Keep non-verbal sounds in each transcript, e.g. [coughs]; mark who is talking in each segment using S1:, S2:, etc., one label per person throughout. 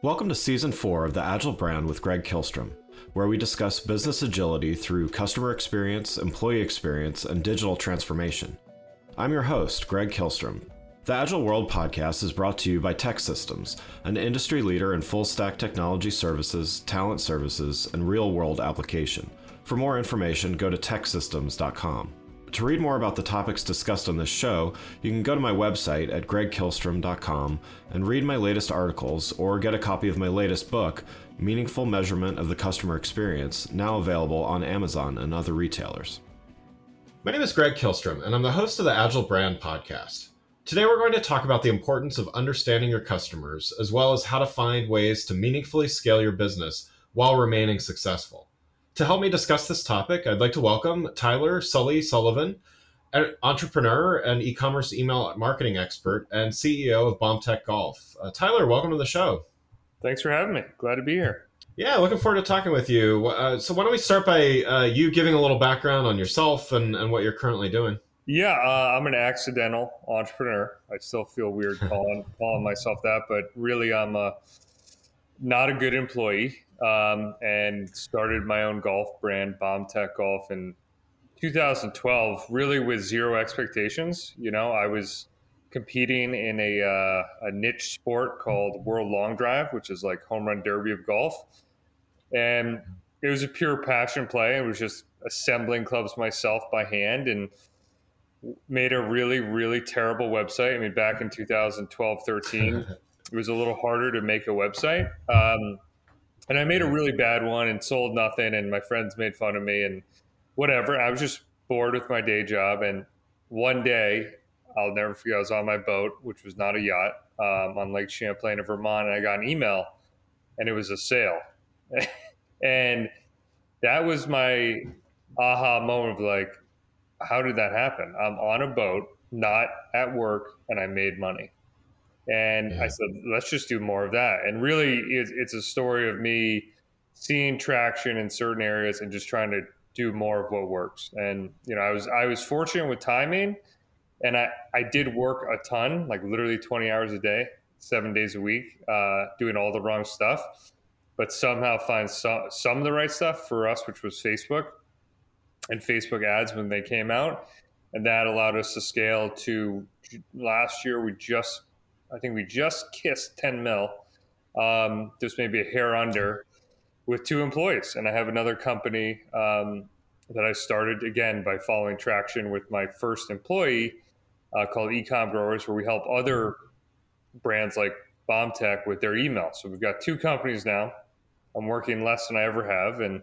S1: Welcome to Season 4 of The Agile Brand with Greg Kihlstrom, where we discuss business agility through customer experience, employee experience, and digital transformation. I'm your host, Greg Kihlstrom. The Agile World podcast is brought to you by TEKsystems, an industry leader in full stack technology services, talent services, and real world application. For more information, go to teksystems.com. To read more about the topics discussed on this show, you can go to my website at gregkihlstrom.com and read my latest articles or get a copy of my latest book, Meaningful Measurement of the Customer Experience, now available on Amazon and other retailers. My name is Greg Kihlstrom, and I'm the host of the Agile Brand podcast. Today, we're going to talk about the importance of understanding your customers, as well as how to find ways to meaningfully scale your business while remaining successful. To help me discuss this topic, I'd like to welcome Tyler Sully Sullivan, an entrepreneur and e-commerce email marketing expert and CEO of Bombtech Golf. Uh, Tyler, welcome to the show.
S2: Thanks for having me. Glad to be here.
S1: Yeah, looking forward to talking with you. Uh, so, why don't we start by uh, you giving a little background on yourself and, and what you're currently doing?
S2: Yeah, uh, I'm an accidental entrepreneur. I still feel weird calling [laughs] calling myself that, but really, I'm a, not a good employee um, and started my own golf brand, Bombtech Golf, in 2012, really with zero expectations. You know, I was competing in a, uh, a niche sport called World Long Drive, which is like home run derby of golf. And it was a pure passion play. It was just assembling clubs myself by hand and made a really, really terrible website. I mean, back in 2012, 13, [laughs] it was a little harder to make a website. Um, and I made a really bad one and sold nothing, and my friends made fun of me and whatever. I was just bored with my day job, and one day I'll never forget. I was on my boat, which was not a yacht, um, on Lake Champlain in Vermont, and I got an email, and it was a sale, [laughs] and that was my aha moment of like, how did that happen? I'm on a boat, not at work, and I made money. And yeah. I said, let's just do more of that. And really, it's, it's a story of me seeing traction in certain areas and just trying to do more of what works. And you know, I was I was fortunate with timing, and I I did work a ton, like literally 20 hours a day, seven days a week, uh, doing all the wrong stuff, but somehow find some some of the right stuff for us, which was Facebook and Facebook ads when they came out, and that allowed us to scale to last year. We just I think we just kissed 10 mil, um, just maybe a hair under, with two employees. And I have another company um, that I started again by following traction with my first employee uh, called Ecom Growers, where we help other brands like BombTech with their email. So we've got two companies now. I'm working less than I ever have, and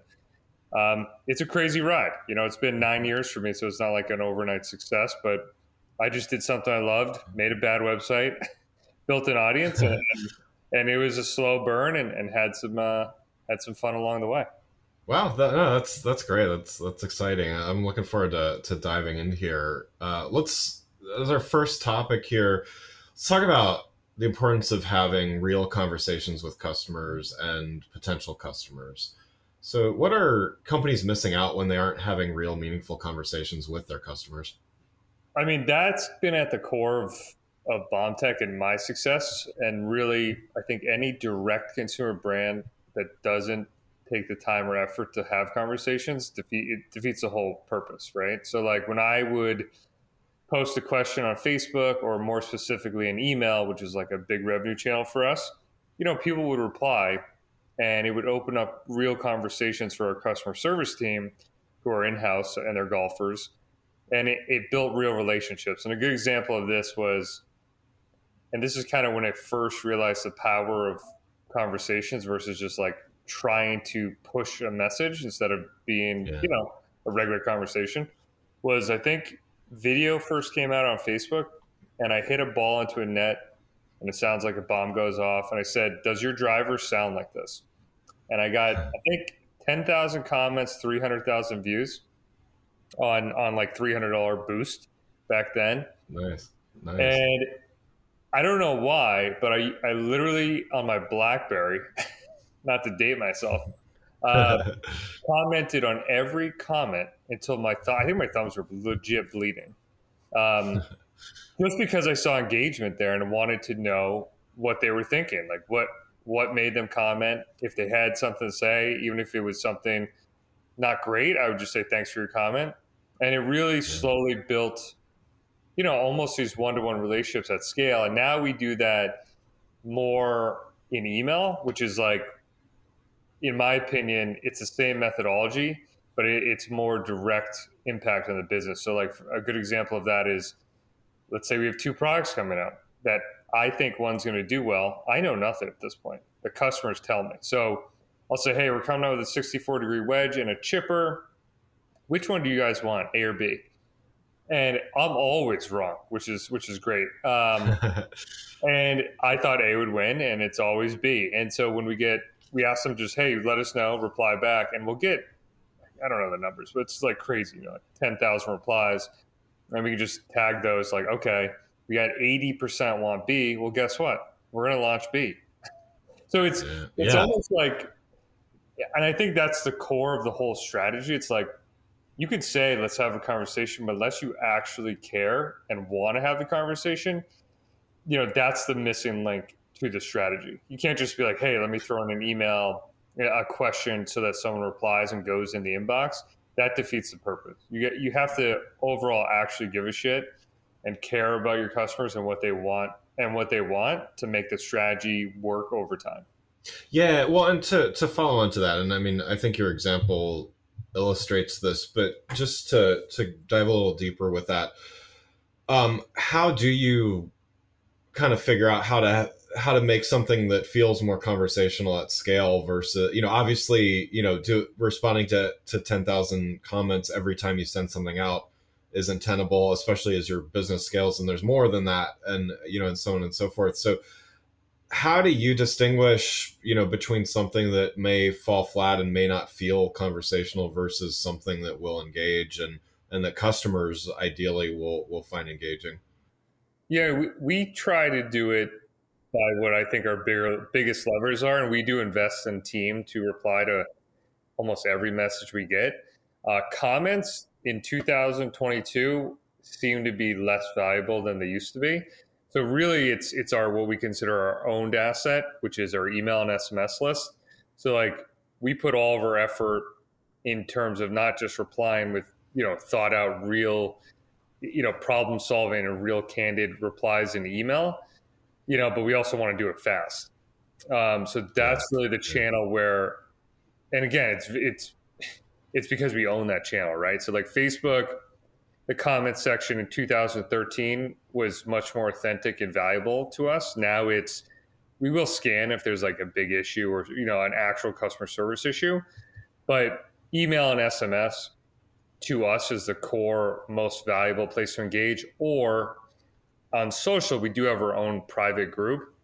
S2: um, it's a crazy ride. You know, it's been nine years for me, so it's not like an overnight success, but I just did something I loved, made a bad website. [laughs] built an audience, and, [laughs] and it was a slow burn, and, and had some uh, had some fun along the way.
S1: Wow, that, no, that's that's great. That's that's exciting. I'm looking forward to, to diving in here. Uh, let's as our first topic here. Let's talk about the importance of having real conversations with customers and potential customers. So, what are companies missing out when they aren't having real, meaningful conversations with their customers?
S2: I mean, that's been at the core of of Bombtech and my success. And really, I think any direct consumer brand that doesn't take the time or effort to have conversations defeat it defeats the whole purpose, right? So like when I would post a question on Facebook or more specifically an email, which is like a big revenue channel for us, you know, people would reply and it would open up real conversations for our customer service team who are in-house and they're golfers and it, it built real relationships and a good example of this was and this is kind of when I first realized the power of conversations versus just like trying to push a message instead of being, yeah. you know, a regular conversation. Was I think video first came out on Facebook, and I hit a ball into a net and it sounds like a bomb goes off. And I said, Does your driver sound like this? And I got, I think, 10,000 comments, 300,000 views on, on like $300 boost back then.
S1: Nice. Nice.
S2: And I don't know why, but I, I literally on my Blackberry, [laughs] not to date myself, uh, [laughs] commented on every comment until my thumb. I think my thumbs were legit bleeding, um, [laughs] just because I saw engagement there and wanted to know what they were thinking, like what what made them comment. If they had something to say, even if it was something not great, I would just say thanks for your comment. And it really slowly built, you know, almost these one to one relationships at scale. And now we do that more in email, which is like in my opinion, it's the same methodology, but it, it's more direct impact on the business. So, like a good example of that is, let's say we have two products coming out that I think one's going to do well. I know nothing at this point. The customers tell me. So I'll say, hey, we're coming out with a 64 degree wedge and a chipper. Which one do you guys want, A or B? And I'm always wrong, which is which is great. Um, [laughs] and I thought A would win, and it's always B. And so when we get we ask them just, hey, let us know, reply back, and we'll get, I don't know the numbers, but it's like crazy, you know, like 10,000 replies. And we can just tag those like, okay, we got 80% want B. Well, guess what? We're going to launch B. [laughs] so it's, yeah. it's yeah. almost like, and I think that's the core of the whole strategy. It's like, you could say, let's have a conversation, but unless you actually care and want to have the conversation, you know, that's the missing link to the strategy. You can't just be like, hey, let me throw in an email, a question so that someone replies and goes in the inbox. That defeats the purpose. You get you have to overall actually give a shit and care about your customers and what they want and what they want to make the strategy work over time.
S1: Yeah, well, and to to follow on to that, and I mean, I think your example illustrates this, but just to to dive a little deeper with that, um, how do you kind of figure out how to how to make something that feels more conversational at scale versus you know obviously you know to responding to to 10,000 comments every time you send something out isn't tenable especially as your business scales and there's more than that and you know and so on and so forth. So how do you distinguish you know between something that may fall flat and may not feel conversational versus something that will engage and and that customers ideally will will find engaging
S2: yeah we, we try to do it by what I think our bigger, biggest levers are, and we do invest in team to reply to almost every message we get. Uh, comments in 2022 seem to be less valuable than they used to be. So really, it's it's our what we consider our owned asset, which is our email and SMS list. So like we put all of our effort in terms of not just replying with you know thought out real you know problem solving and real candid replies in email you know, but we also want to do it fast. Um, so that's really the channel where, and again, it's it's it's because we own that channel, right? So like Facebook, the comment section in 2013 was much more authentic and valuable to us. Now it's we will scan if there's like a big issue or you know an actual customer service issue, but email and SMS to us is the core most valuable place to engage or on social, we do have our own private group,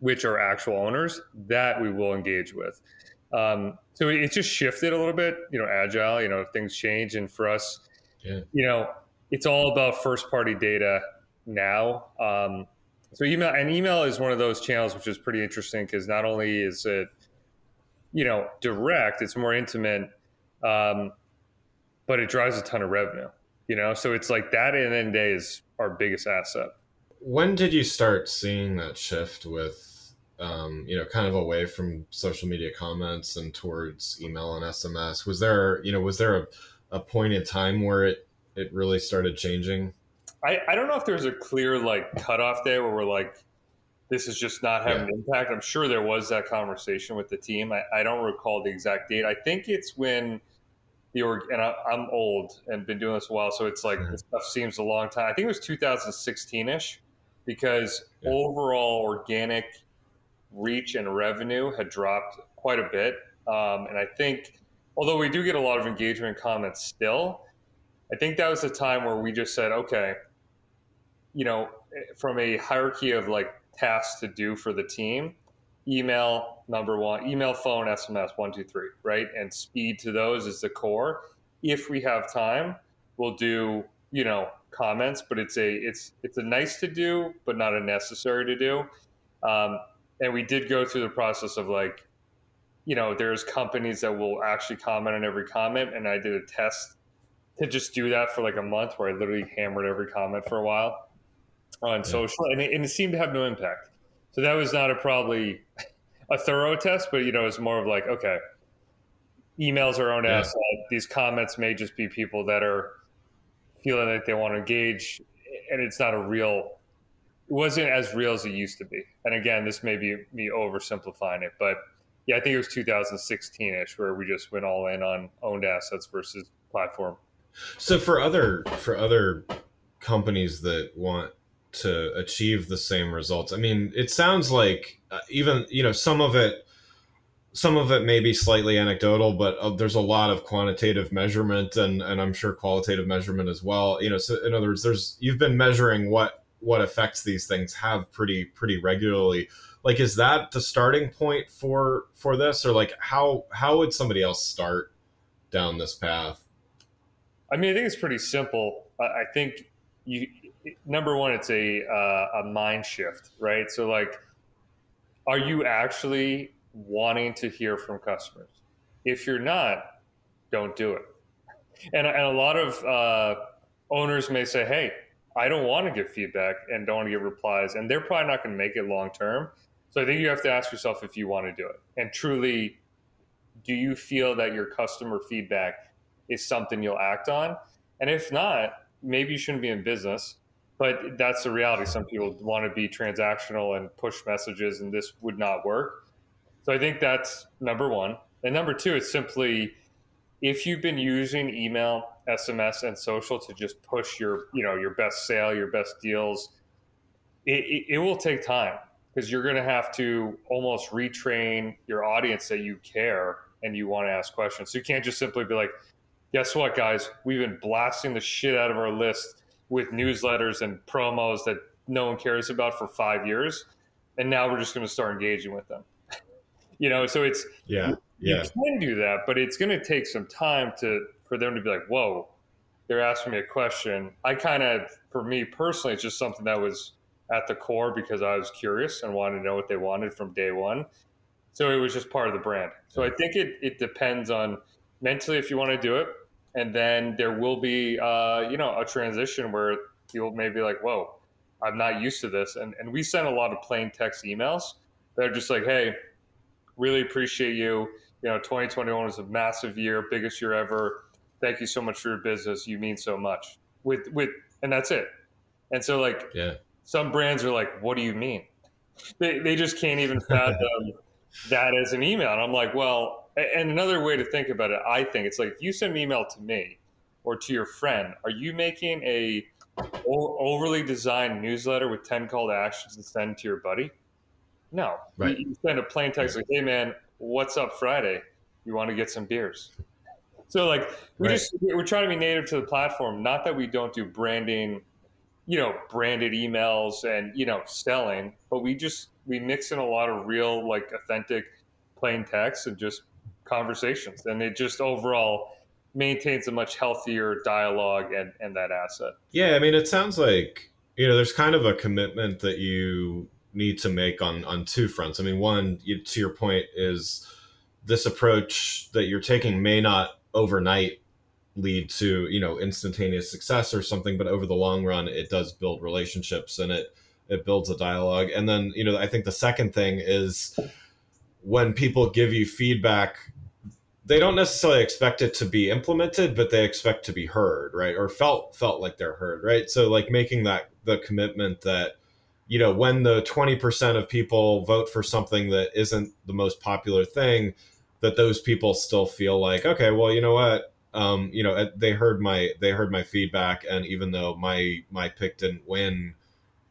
S2: which are actual owners that we will engage with. Um, so it, just shifted a little bit, you know, agile, you know, things change. And for us, yeah. you know, it's all about first party data now. Um, so email and email is one of those channels, which is pretty interesting because not only is it, you know, direct, it's more intimate, um, but it drives a ton of revenue, you know? So it's like that in end day is our biggest asset.
S1: When did you start seeing that shift with, um, you know, kind of away from social media comments and towards email and SMS? Was there, you know, was there a, a point in time where it it really started changing?
S2: I, I don't know if there's a clear like cutoff there where we're like, this is just not having yeah. an impact. I'm sure there was that conversation with the team. I, I don't recall the exact date. I think it's when the org and I, am old and been doing this a while, so it's like mm-hmm. this stuff seems a long time. I think it was 2016 ish, because yeah. overall organic reach and revenue had dropped quite a bit. Um, and I think, although we do get a lot of engagement comments still, I think that was the time where we just said, okay, you know, from a hierarchy of like tasks to do for the team, email number one, email, phone, SMS, one, two, three, right? And speed to those is the core. If we have time, we'll do, you know, comments, but it's a it's it's a nice to do, but not a necessary to do. Um, and we did go through the process of like, you know, there's companies that will actually comment on every comment, and I did a test to just do that for like a month, where I literally hammered every comment for a while on yeah. social, and it, and it seemed to have no impact. So that was not a probably [laughs] a thorough test, but you know, it's more of like, okay, emails are own yeah. asset. These comments may just be people that are feeling like they want to engage, and it's not a real. It wasn't as real as it used to be. And again, this may be me oversimplifying it, but yeah, I think it was 2016ish where we just went all in on owned assets versus platform.
S1: So for other for other companies that want to achieve the same results, I mean, it sounds like uh, even you know some of it some of it may be slightly anecdotal, but uh, there's a lot of quantitative measurement and, and I'm sure qualitative measurement as well. You know, so in other words, there's you've been measuring what what effects these things have pretty pretty regularly. Like, is that the starting point for for this, or like how how would somebody else start down this path?
S2: I mean, I think it's pretty simple. I think you number one, it's a uh, a mind shift, right? So like, are you actually wanting to hear from customers. If you're not, don't do it. And, and a lot of uh, owners may say, hey, I don't want to give feedback and don't want to get replies, and they're probably not going to make it long term. So I think you have to ask yourself if you want to do it. And truly, do you feel that your customer feedback is something you'll act on? And if not, maybe you shouldn't be in business. But that's the reality. Some people want to be transactional and push messages, and this would not work. So I think that's number one. And number two, it's simply if you've been using email, SMS, and social to just push your, you know, your best sale, your best deals, it, it, it will take time because you're going to have to almost retrain your audience that you care and you want to ask questions. So you can't just simply be like, guess what, guys? We've been blasting the shit out of our list with newsletters and promos that no one cares about for five years. And now we're just going to start engaging with them [laughs] you know so it's
S1: yeah you,
S2: yeah. you can do that but it's going to take some time to for them to be like whoa they're asking me a question i kind of for me personally it's just something that was at the core because i was curious and wanted to know what they wanted from day one so it was just part of the brand so i think it, it depends on mentally if you want to do it and then there will be uh, you know a transition where you'll maybe like whoa i'm not used to this and, and we send a lot of plain text emails that are just like hey Really appreciate you. You know, 2021 was a massive year, biggest year ever. Thank you so much for your business. You mean so much. With with and that's it. And so like
S1: yeah.
S2: Some brands are like, what do you mean? They they just can't even fathom [laughs] that as an email. And I'm like, well, and another way to think about it, I think it's like if you send an email to me or to your friend, are you making a overly designed newsletter with 10 call to actions to send to your buddy? No,
S1: right.
S2: You, send a plain text like, "Hey, man, what's up Friday? You want to get some beers?" So like we right. just we're trying to be native to the platform. Not that we don't do branding, you know, branded emails and you know selling, but we just we mix in a lot of real like authentic plain text and just conversations, and it just overall maintains a much healthier dialogue and and that asset.
S1: Yeah, I mean, it sounds like you know there's kind of a commitment that you need to make on on two fronts. I mean, one you, to your point is this approach that you're taking may not overnight lead to you know instantaneous success or something, but over the long run, it does build relationships and it it builds a dialogue. And then you know, I think the second thing is when people give you feedback they don't necessarily expect it to be implemented but they expect to be heard right or felt felt like they're heard right so like making that the commitment that you know, when the 20% of people vote for something that isn't the most popular thing, that those people still feel like, okay, well, you know what? Um, you know, they heard my they heard my feedback, and even though my my pick didn't win,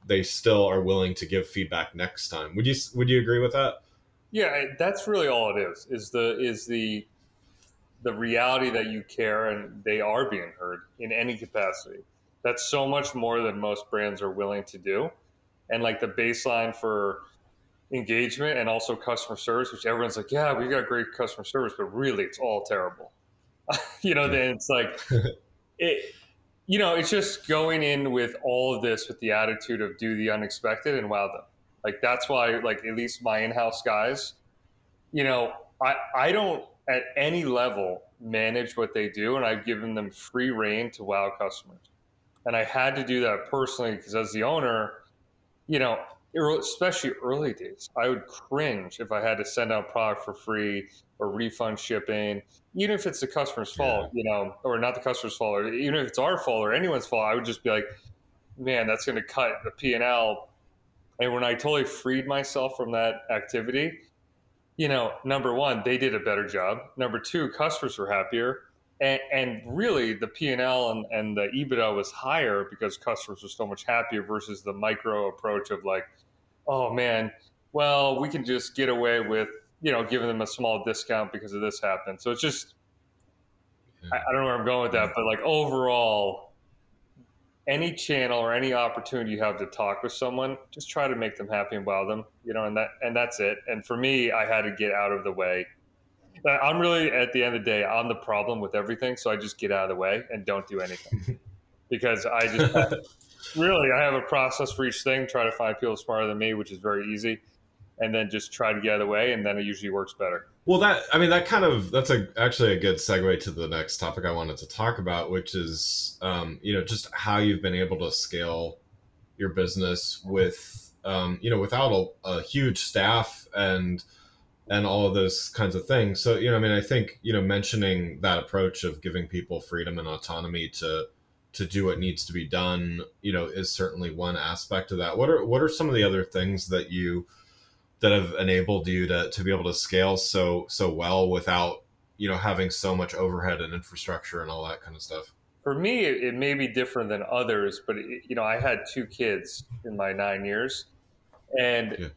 S1: they still are willing to give feedback next time. Would you would you agree with that?
S2: Yeah, that's really all it is. Is the is the the reality that you care and they are being heard in any capacity. That's so much more than most brands are willing to do and like the baseline for engagement and also customer service, which everyone's like, yeah, we got great customer service, but really it's all terrible. [laughs] you know, then it's like, [laughs] it, you know, it's just going in with all of this with the attitude of do the unexpected and wow them. Like that's why, like at least my in-house guys, you know, I I don't at any level manage what they do, and I've given them free reign to wow customers. And I had to do that personally because as the owner, you know, especially early days, I would cringe if I had to send out product for free or refund shipping, even if it's the customer's fault, yeah. you know, or not the customer's fault, or even if it's our fault or anyone's fault, I would just be like, man, that's going to cut the P and L. And when I totally freed myself from that activity, you know, number one, they did a better job. Number two, customers were happier. And, and really, the P and L and, and the EBITDA was higher because customers were so much happier versus the micro approach of like, oh man, well, we can just get away with you know giving them a small discount because of this happened. So it's just, I, I don't know where I'm going with that, but like overall, any channel or any opportunity you have to talk with someone, just try to make them happy and wow them, you know, and that and that's it. And for me, I had to get out of the way. I'm really at the end of the day, I'm the problem with everything, so I just get out of the way and don't do anything [laughs] because I just really I have a process for each thing. Try to find people smarter than me, which is very easy, and then just try to get out of the way, and then it usually works better.
S1: Well, that I mean, that kind of that's a actually a good segue to the next topic I wanted to talk about, which is um, you know just how you've been able to scale your business with um, you know without a, a huge staff and and all of those kinds of things. So you know, I mean, I think you know mentioning that approach of giving people freedom and autonomy to to do what needs to be done, you know, is certainly one aspect of that. What are what are some of the other things that you that have enabled you to, to be able to scale so so well without you know having so much overhead and infrastructure and all that kind of stuff
S2: for me it, it may be different than others but it, you know i had two kids in my nine years and yeah.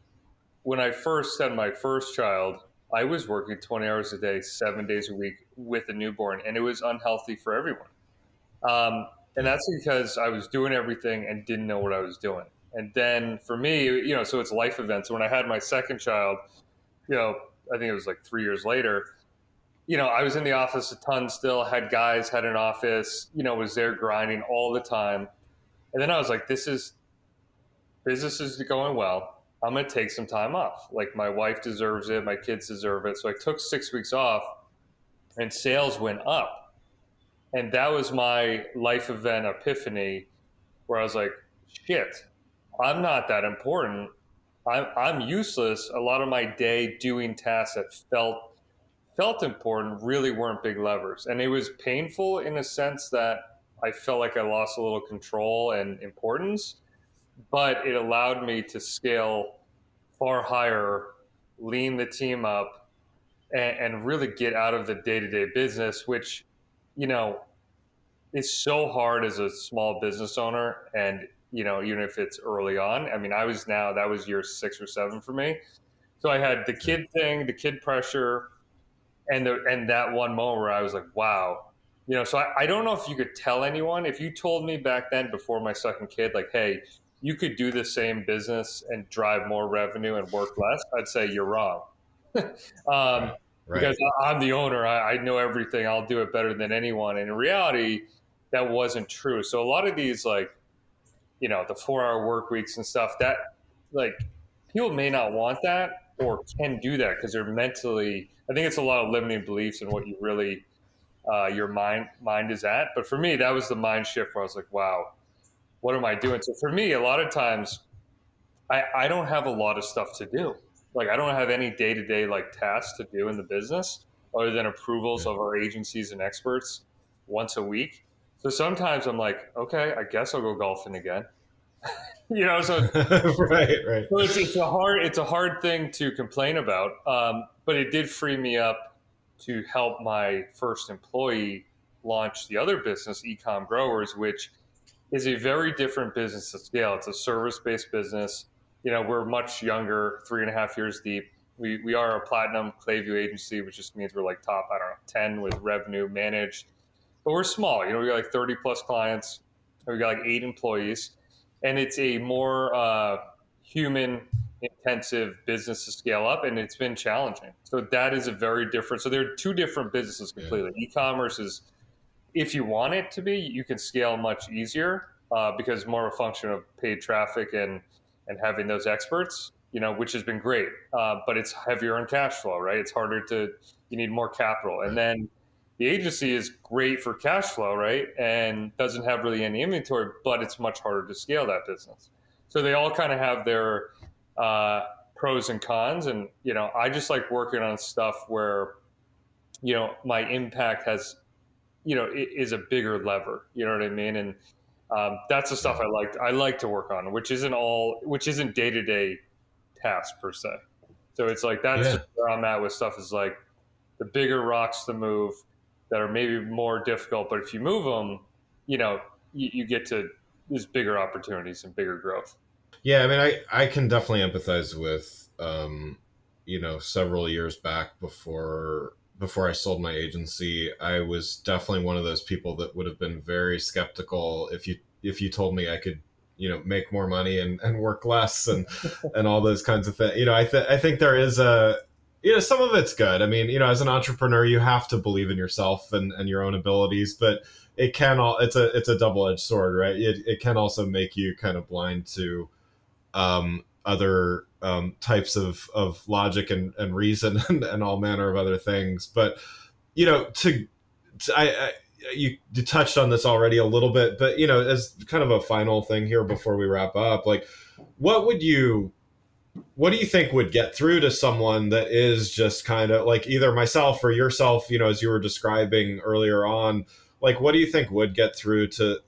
S2: when i first had my first child i was working 20 hours a day seven days a week with a newborn and it was unhealthy for everyone um, and that's because i was doing everything and didn't know what i was doing and then for me, you know, so it's life events. When I had my second child, you know, I think it was like three years later, you know, I was in the office a ton still, had guys, had an office, you know, was there grinding all the time. And then I was like, this is, business is going well. I'm going to take some time off. Like my wife deserves it. My kids deserve it. So I took six weeks off and sales went up. And that was my life event epiphany where I was like, shit, I'm not that important. I'm, I'm useless. A lot of my day doing tasks that felt felt important really weren't big levers, and it was painful in a sense that I felt like I lost a little control and importance. But it allowed me to scale far higher, lean the team up, and, and really get out of the day to day business, which you know it's so hard as a small business owner and you know, even if it's early on. I mean, I was now, that was year six or seven for me. So I had the kid thing, the kid pressure, and the, and that one moment where I was like, wow. You know, so I, I don't know if you could tell anyone. If you told me back then before my second kid, like, hey, you could do the same business and drive more revenue and work less, I'd say you're wrong. [laughs] um, right. Because I'm the owner, I, I know everything. I'll do it better than anyone. And in reality, that wasn't true. So a lot of these like you know the four hour work weeks and stuff that like people may not want that or can do that because they're mentally i think it's a lot of limiting beliefs and what you really uh, your mind mind is at but for me that was the mind shift where i was like wow what am i doing so for me a lot of times i i don't have a lot of stuff to do like i don't have any day-to-day like tasks to do in the business other than approvals of our agencies and experts once a week so sometimes I'm like, okay, I guess I'll go golfing again. [laughs] you know, so [laughs]
S1: right, right.
S2: So it's, it's, a hard, it's a hard thing to complain about, um, but it did free me up to help my first employee launch the other business, Ecom Growers, which is a very different business to scale. It's a service-based business. You know, we're much younger, three and a half years deep. We, we are a platinum Klaviyo agency, which just means we're like top, I don't know, 10 with revenue managed but we're small. You know, we got like 30 plus clients. We got like eight employees, and it's a more uh, human intensive business to scale up and it's been challenging. So that is a very different so there are two different businesses completely. Yeah. E-commerce is if you want it to be, you can scale much easier uh, because more of a function of paid traffic and and having those experts, you know, which has been great. Uh, but it's heavier on cash flow, right? It's harder to you need more capital, and then the agency is great for cash flow, right? And doesn't have really any inventory, but it's much harder to scale that business. So they all kind of have their uh, pros and cons. And, you know, I just like working on stuff where, you know, my impact has, you know, is a bigger lever. You know what I mean? And um, that's the stuff I like. I like to work on, which isn't all, which isn't day to day tasks per se. So it's like that's yeah. where I'm at with stuff. Is like the bigger rocks to move that are maybe more difficult, but if you move them, you know, you, you get to there's bigger opportunities and bigger growth.
S1: Yeah, I mean, I I can definitely empathize with, um, you know, several years back before before I sold my agency, I was definitely one of those people that would have been very skeptical if you if you told me I could you know make more money and, and work less and [laughs] and all those kinds of things you know i th- i think there is a you know some of it's good. I mean you know as an entrepreneur you have to believe in yourself and, and your own abilities but it can all it's a it's a double-edged sword right? It, it can also make you kind of blind to um, other um, types of of logic and, and reason [laughs] and, and all manner of other things. But you know to, to I, I you, you touched on this already a little bit but you know as kind of a final thing here before we wrap up like what would you what do you think would get through to someone that is just kind of like either myself or yourself you know as you were describing earlier on like what do you think would get through to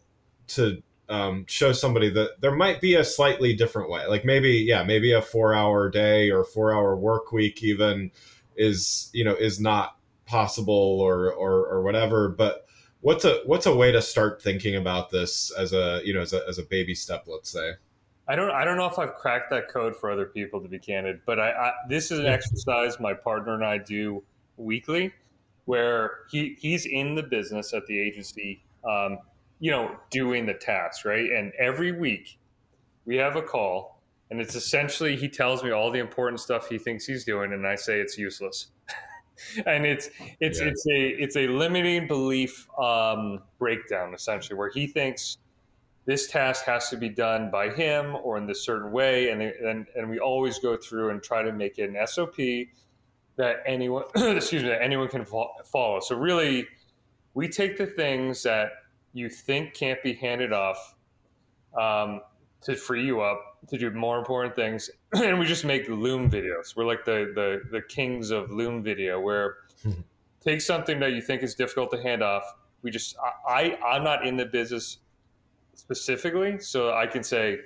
S1: to um, show somebody that there might be a slightly different way. Like maybe yeah maybe a four hour day or four hour work week even is you know is not possible or or, or whatever. But what's a what's a way to start thinking about this as a you know as a, as a baby step let's say?
S2: I don't I don't know if I've cracked that code for other people to be candid, but I, I this is an exercise my partner and I do weekly, where he he's in the business at the agency, um, you know, doing the tasks right, and every week we have a call, and it's essentially he tells me all the important stuff he thinks he's doing, and I say it's useless. [laughs] and it's it's yeah. it's a it's a limiting belief um, breakdown essentially where he thinks this task has to be done by him or in this certain way and, and, and we always go through and try to make it an sop that anyone [coughs] excuse me that anyone can follow so really we take the things that you think can't be handed off um, to free you up to do more important things [clears throat] and we just make loom videos we're like the the, the kings of loom video where take something that you think is difficult to hand off we just I, I i'm not in the business specifically, so I can say,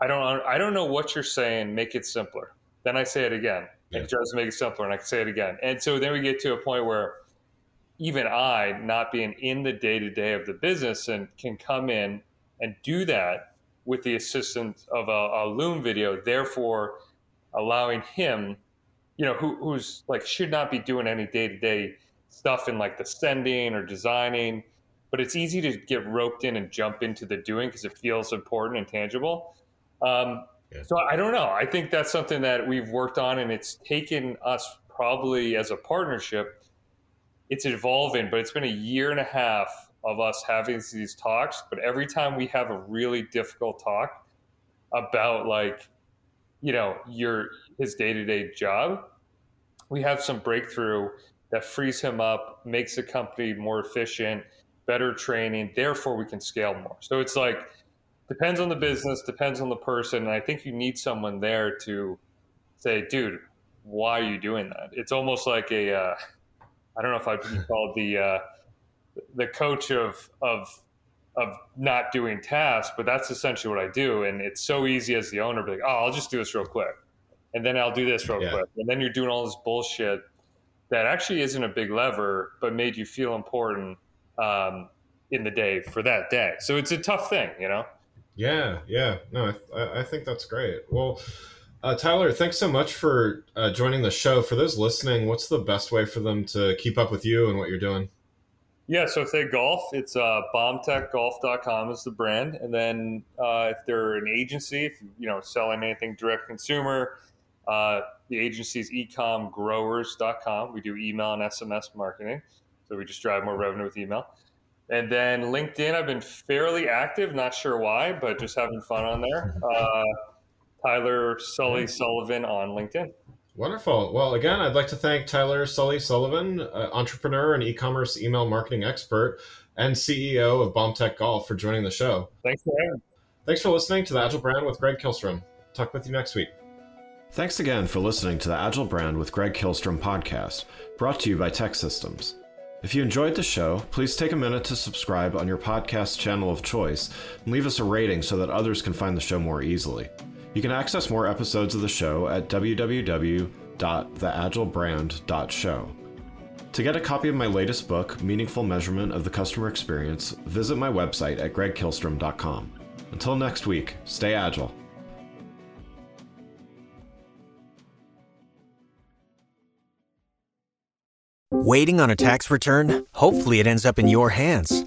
S2: I don't, I don't know what you're saying. Make it simpler. Then I say it again. Yeah. It tries to make it simpler, and I can say it again. And so then we get to a point where even I, not being in the day to day of the business, and can come in and do that with the assistance of a, a Loom video. Therefore, allowing him, you know, who, who's like should not be doing any day to day stuff in like the sending or designing but it's easy to get roped in and jump into the doing because it feels important and tangible. Um, yeah. So I don't know. I think that's something that we've worked on, and it's taken us probably as a partnership. It's evolving, but it's been a year and a half of us having these talks. But every time we have a really difficult talk about like, you know, your his day to day job, we have some breakthrough that frees him up, makes the company more efficient better training. Therefore, we can scale more. So it's like depends on the business, depends on the person, and I think you need someone there to say, dude, why are you doing that? It's almost like a uh, I don't know if I'd be called the uh, the coach of of of not doing tasks, but that's essentially what I do. And it's so easy as the owner, be like, oh, I'll just do this real quick, and then I'll do this real yeah. quick, and then you're doing all this bullshit that actually isn't a big lever, but made you feel important um, in the day for that day. So it's a tough thing, you know?
S1: Yeah, yeah. No, I, I think that's great. Well, uh, Tyler, thanks so much for uh, joining the show. For those listening, what's the best way for them to keep up with you and what you're doing?
S2: Yeah, so if they golf, it's uh, bombtechgolf.com is the brand, and then uh, if they're an agency, if you know selling anything direct consumer, uh, the agency is ecomgrowers.com. We do email and SMS marketing, so we just drive more revenue with email. And then LinkedIn, I've been fairly active, not sure why, but just having fun on there. Tyler Sully Sullivan on LinkedIn.
S1: Wonderful. Well, again, I'd like to thank Tyler Sully Sullivan, uh, entrepreneur and e-commerce email marketing expert and CEO of Bombtech Golf for joining the show.
S2: Thanks for having.
S1: Thanks for listening to the Agile Brand with Greg Kihlstrom. Talk with you next week. Thanks again for listening to the Agile Brand with Greg Kihlstrom podcast, brought to you by TEKsystems. If you enjoyed the show, please take a minute to subscribe on your podcast channel of choice and leave us a rating so that others can find the show more easily. You can access more episodes of the show at www.theagilebrand.show. To get a copy of my latest book, Meaningful Measurement of the Customer Experience, visit my website at gregkihlstrom.com. Until next week, stay agile.
S3: Waiting on a tax return? Hopefully, it ends up in your hands.